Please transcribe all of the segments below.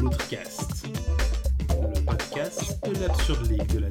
L'Outrecast, le podcast de l'absurde ligue de la.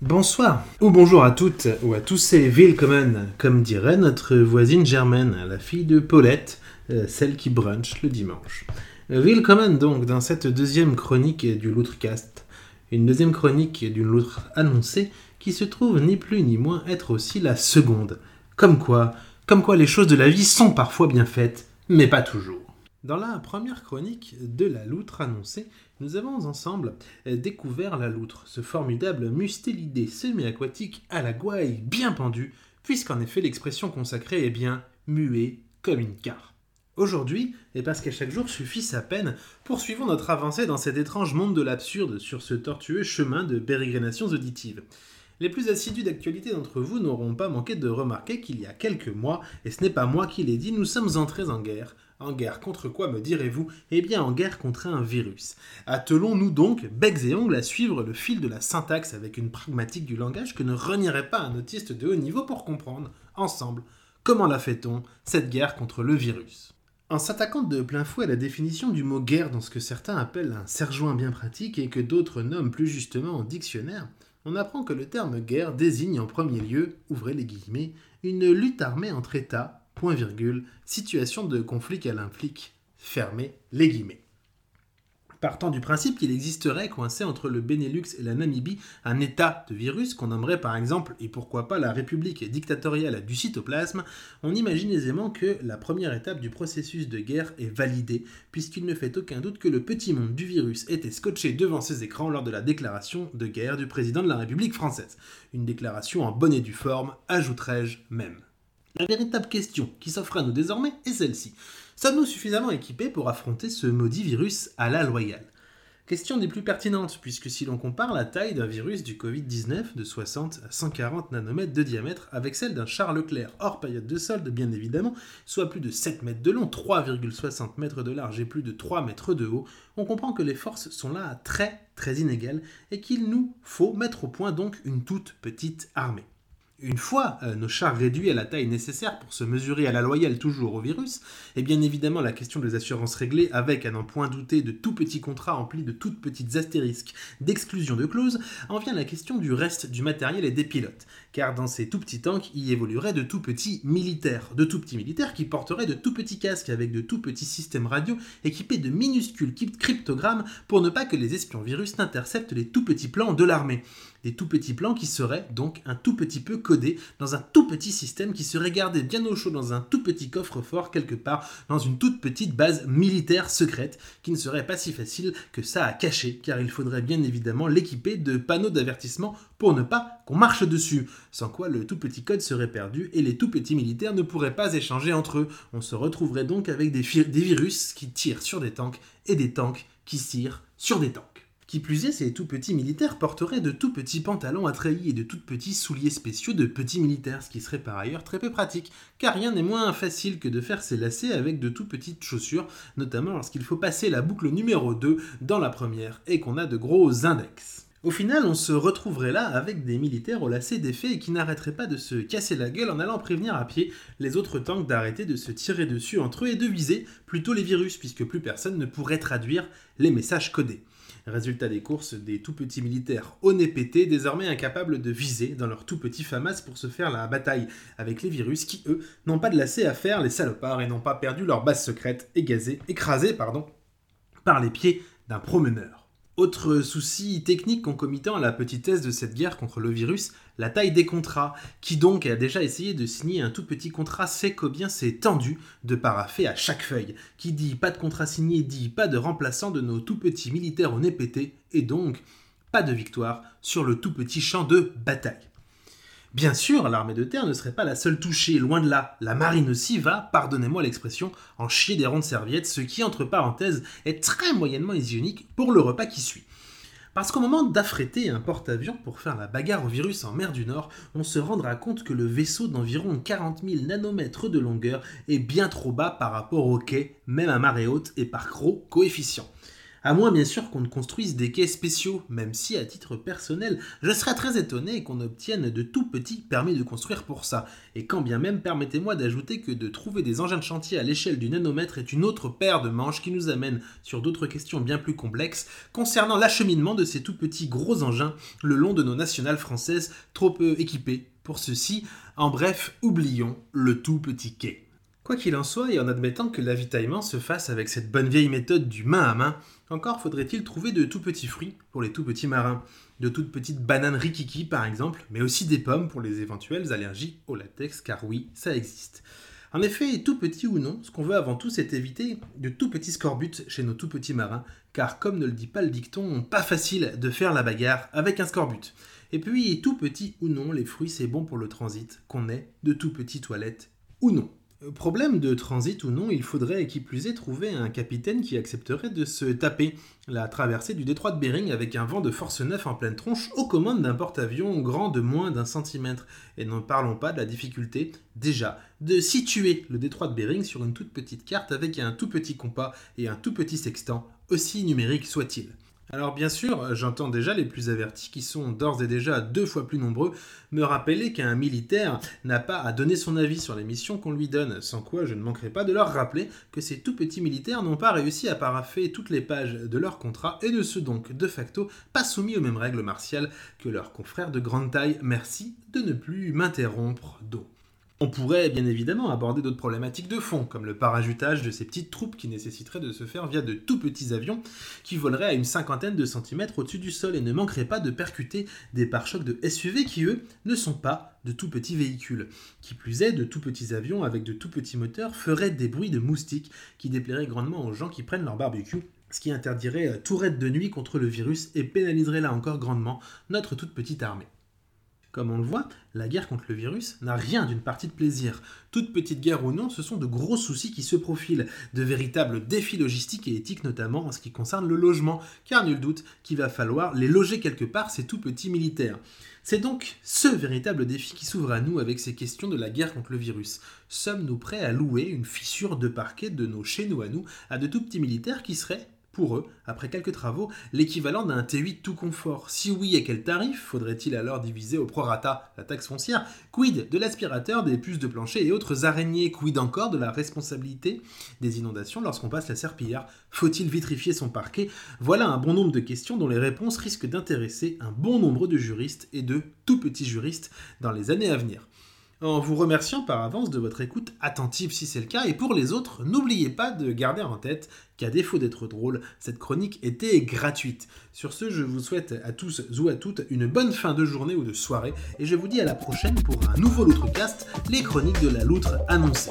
Bonsoir, ou bonjour à toutes ou à tous et willkommen, comme dirait notre voisine Germaine, la fille de Paulette, euh, celle qui brunch le dimanche. Willkommen donc dans cette deuxième chronique du Loutrecast, une deuxième chronique d'une loutre annoncée qui se trouve ni plus ni moins être aussi la seconde. Comme quoi, comme quoi les choses de la vie sont parfois bien faites, mais pas toujours. Dans la première chronique de la loutre annoncée, nous avons ensemble euh, découvert la loutre, ce formidable mustélidé semi-aquatique à la gouaille bien pendue, puisqu'en effet l'expression consacrée est bien muet comme une carpe. Aujourd'hui, et parce qu'à chaque jour suffit sa peine, poursuivons notre avancée dans cet étrange monde de l'absurde sur ce tortueux chemin de pérégrinations auditives. Les plus assidus d'actualité d'entre vous n'auront pas manqué de remarquer qu'il y a quelques mois, et ce n'est pas moi qui l'ai dit, nous sommes entrés en guerre. En guerre contre quoi me direz-vous? Eh bien en guerre contre un virus. Attelons-nous donc, becs et ongles, à suivre le fil de la syntaxe avec une pragmatique du langage que ne renierait pas un autiste de haut niveau pour comprendre, ensemble, comment la fait-on, cette guerre contre le virus? En s'attaquant de plein fouet à la définition du mot guerre dans ce que certains appellent un serjoint bien pratique et que d'autres nomment plus justement en dictionnaire, on apprend que le terme guerre désigne en premier lieu, ouvrez les guillemets, une lutte armée entre États, point virgule, situation de conflit qu'elle implique, fermez les guillemets. Partant du principe qu'il existerait, coincé entre le Benelux et la Namibie, un état de virus qu'on nommerait par exemple, et pourquoi pas la République dictatoriale du cytoplasme, on imagine aisément que la première étape du processus de guerre est validée, puisqu'il ne fait aucun doute que le petit monde du virus était scotché devant ses écrans lors de la déclaration de guerre du président de la République française. Une déclaration en bonne et due forme, ajouterais-je même. La véritable question qui s'offre à nous désormais est celle-ci. Sommes-nous suffisamment équipés pour affronter ce maudit virus à la loyale? Question des plus pertinentes, puisque si l'on compare la taille d'un virus du Covid-19 de 60 à 140 nanomètres de diamètre avec celle d'un char Leclerc hors période de solde, bien évidemment, soit plus de 7 mètres de long, 3,60 mètres de large et plus de 3 mètres de haut, on comprend que les forces sont là très très inégales et qu'il nous faut mettre au point donc une toute petite armée. Une fois euh, nos chars réduits à la taille nécessaire pour se mesurer à la loyale toujours au virus, et bien évidemment la question des assurances réglées avec, à n'en point douter, de tout petits contrats emplis de toutes petites astérisques d'exclusion de clauses, en vient la question du reste du matériel et des pilotes. Car dans ces tout petits tanks y évolueraient de tout petits militaires, de tout petits militaires qui porteraient de tout petits casques avec de tout petits systèmes radio équipés de minuscules cryptogrammes pour ne pas que les espions virus n'interceptent les tout petits plans de l'armée des tout petits plans qui seraient donc un tout petit peu dans un tout petit système qui serait gardé bien au chaud dans un tout petit coffre-fort quelque part dans une toute petite base militaire secrète qui ne serait pas si facile que ça à cacher car il faudrait bien évidemment l'équiper de panneaux d'avertissement pour ne pas qu'on marche dessus, sans quoi le tout petit code serait perdu et les tout petits militaires ne pourraient pas échanger entre eux. On se retrouverait donc avec des, des virus qui tirent sur des tanks et des tanks qui tirent sur des tanks. Qui plus est, ces tout petits militaires porteraient de tout petits pantalons à treillis et de tout petits souliers spéciaux de petits militaires, ce qui serait par ailleurs très peu pratique, car rien n'est moins facile que de faire ses lacets avec de tout petites chaussures, notamment lorsqu'il faut passer la boucle numéro 2 dans la première et qu'on a de gros index. Au final, on se retrouverait là avec des militaires au lacet défait et qui n'arrêteraient pas de se casser la gueule en allant prévenir à pied les autres tanks d'arrêter de se tirer dessus entre eux et de viser plutôt les virus, puisque plus personne ne pourrait traduire les messages codés. Résultat des courses, des tout petits militaires au nez pété, désormais incapables de viser dans leur tout petit FAMAS pour se faire la bataille avec les virus qui, eux, n'ont pas de lacet à faire, les salopards, et n'ont pas perdu leur base secrète, égazée, écrasée, pardon, par les pieds d'un promeneur. Autre souci technique concomitant à la petitesse de cette guerre contre le virus, la taille des contrats, qui donc a déjà essayé de signer un tout petit contrat sait combien c'est tendu de paraffer à chaque feuille. Qui dit pas de contrat signé dit pas de remplaçant de nos tout petits militaires au nez et donc pas de victoire sur le tout petit champ de bataille. Bien sûr, l'armée de terre ne serait pas la seule touchée, loin de là. La marine aussi va, pardonnez-moi l'expression, en chier des rondes serviettes, ce qui, entre parenthèses, est très moyennement hygiénique pour le repas qui suit. Parce qu'au moment d'affréter un porte-avions pour faire la bagarre au virus en mer du Nord, on se rendra compte que le vaisseau d'environ 40 000 nanomètres de longueur est bien trop bas par rapport au quai, même à marée haute et par gros coefficient. À moins bien sûr qu'on ne construise des quais spéciaux, même si à titre personnel, je serais très étonné qu'on obtienne de tout petits permis de construire pour ça. Et quand bien même, permettez-moi d'ajouter que de trouver des engins de chantier à l'échelle du nanomètre est une autre paire de manches qui nous amène sur d'autres questions bien plus complexes concernant l'acheminement de ces tout petits gros engins le long de nos nationales françaises trop peu équipées pour ceci. En bref, oublions le tout petit quai. Quoi qu'il en soit, et en admettant que l'avitaillement se fasse avec cette bonne vieille méthode du main à main, encore faudrait-il trouver de tout petits fruits pour les tout petits marins, de toutes petites bananes rikiki par exemple, mais aussi des pommes pour les éventuelles allergies au latex, car oui, ça existe. En effet, tout petit ou non, ce qu'on veut avant tout, c'est éviter de tout petits scorbut chez nos tout petits marins, car comme ne le dit pas le dicton, pas facile de faire la bagarre avec un scorbut. Et puis, tout petit ou non, les fruits c'est bon pour le transit, qu'on ait de tout petits toilettes ou non. Problème de transit ou non, il faudrait qui plus est trouver un capitaine qui accepterait de se taper la traversée du détroit de Bering avec un vent de force 9 en pleine tronche aux commandes d'un porte-avions grand de moins d'un centimètre. Et ne parlons pas de la difficulté, déjà, de situer le détroit de Bering sur une toute petite carte avec un tout petit compas et un tout petit sextant, aussi numérique soit-il. Alors bien sûr, j'entends déjà les plus avertis qui sont d'ores et déjà deux fois plus nombreux me rappeler qu'un militaire n'a pas à donner son avis sur les missions qu'on lui donne, sans quoi je ne manquerai pas de leur rappeler que ces tout petits militaires n'ont pas réussi à paraffer toutes les pages de leur contrat et ne sont donc de facto pas soumis aux mêmes règles martiales que leurs confrères de grande taille. Merci de ne plus m'interrompre d'eau. On pourrait bien évidemment aborder d'autres problématiques de fond, comme le parajutage de ces petites troupes qui nécessiteraient de se faire via de tout petits avions qui voleraient à une cinquantaine de centimètres au-dessus du sol et ne manqueraient pas de percuter des pare-chocs de SUV qui, eux, ne sont pas de tout petits véhicules. Qui plus est, de tout petits avions avec de tout petits moteurs feraient des bruits de moustiques qui déplairaient grandement aux gens qui prennent leur barbecue ce qui interdirait tourette de nuit contre le virus et pénaliserait là encore grandement notre toute petite armée. Comme on le voit, la guerre contre le virus n'a rien d'une partie de plaisir. Toute petite guerre ou non, ce sont de gros soucis qui se profilent, de véritables défis logistiques et éthiques notamment en ce qui concerne le logement, car nul doute qu'il va falloir les loger quelque part ces tout petits militaires. C'est donc ce véritable défi qui s'ouvre à nous avec ces questions de la guerre contre le virus. Sommes-nous prêts à louer une fissure de parquet de nos chez nous à nous à de tout petits militaires qui seraient pour eux, après quelques travaux, l'équivalent d'un T8 tout confort. Si oui, et quel tarif Faudrait-il alors diviser au prorata la taxe foncière? Quid de l'aspirateur, des puces de plancher et autres araignées? Quid encore de la responsabilité des inondations lorsqu'on passe la serpillière? Faut-il vitrifier son parquet? Voilà un bon nombre de questions dont les réponses risquent d'intéresser un bon nombre de juristes et de tout petits juristes dans les années à venir en vous remerciant par avance de votre écoute attentive si c'est le cas. Et pour les autres, n'oubliez pas de garder en tête qu'à défaut d'être drôle, cette chronique était gratuite. Sur ce, je vous souhaite à tous ou à toutes une bonne fin de journée ou de soirée. Et je vous dis à la prochaine pour un nouveau Loutre-Cast, les chroniques de la loutre annoncée.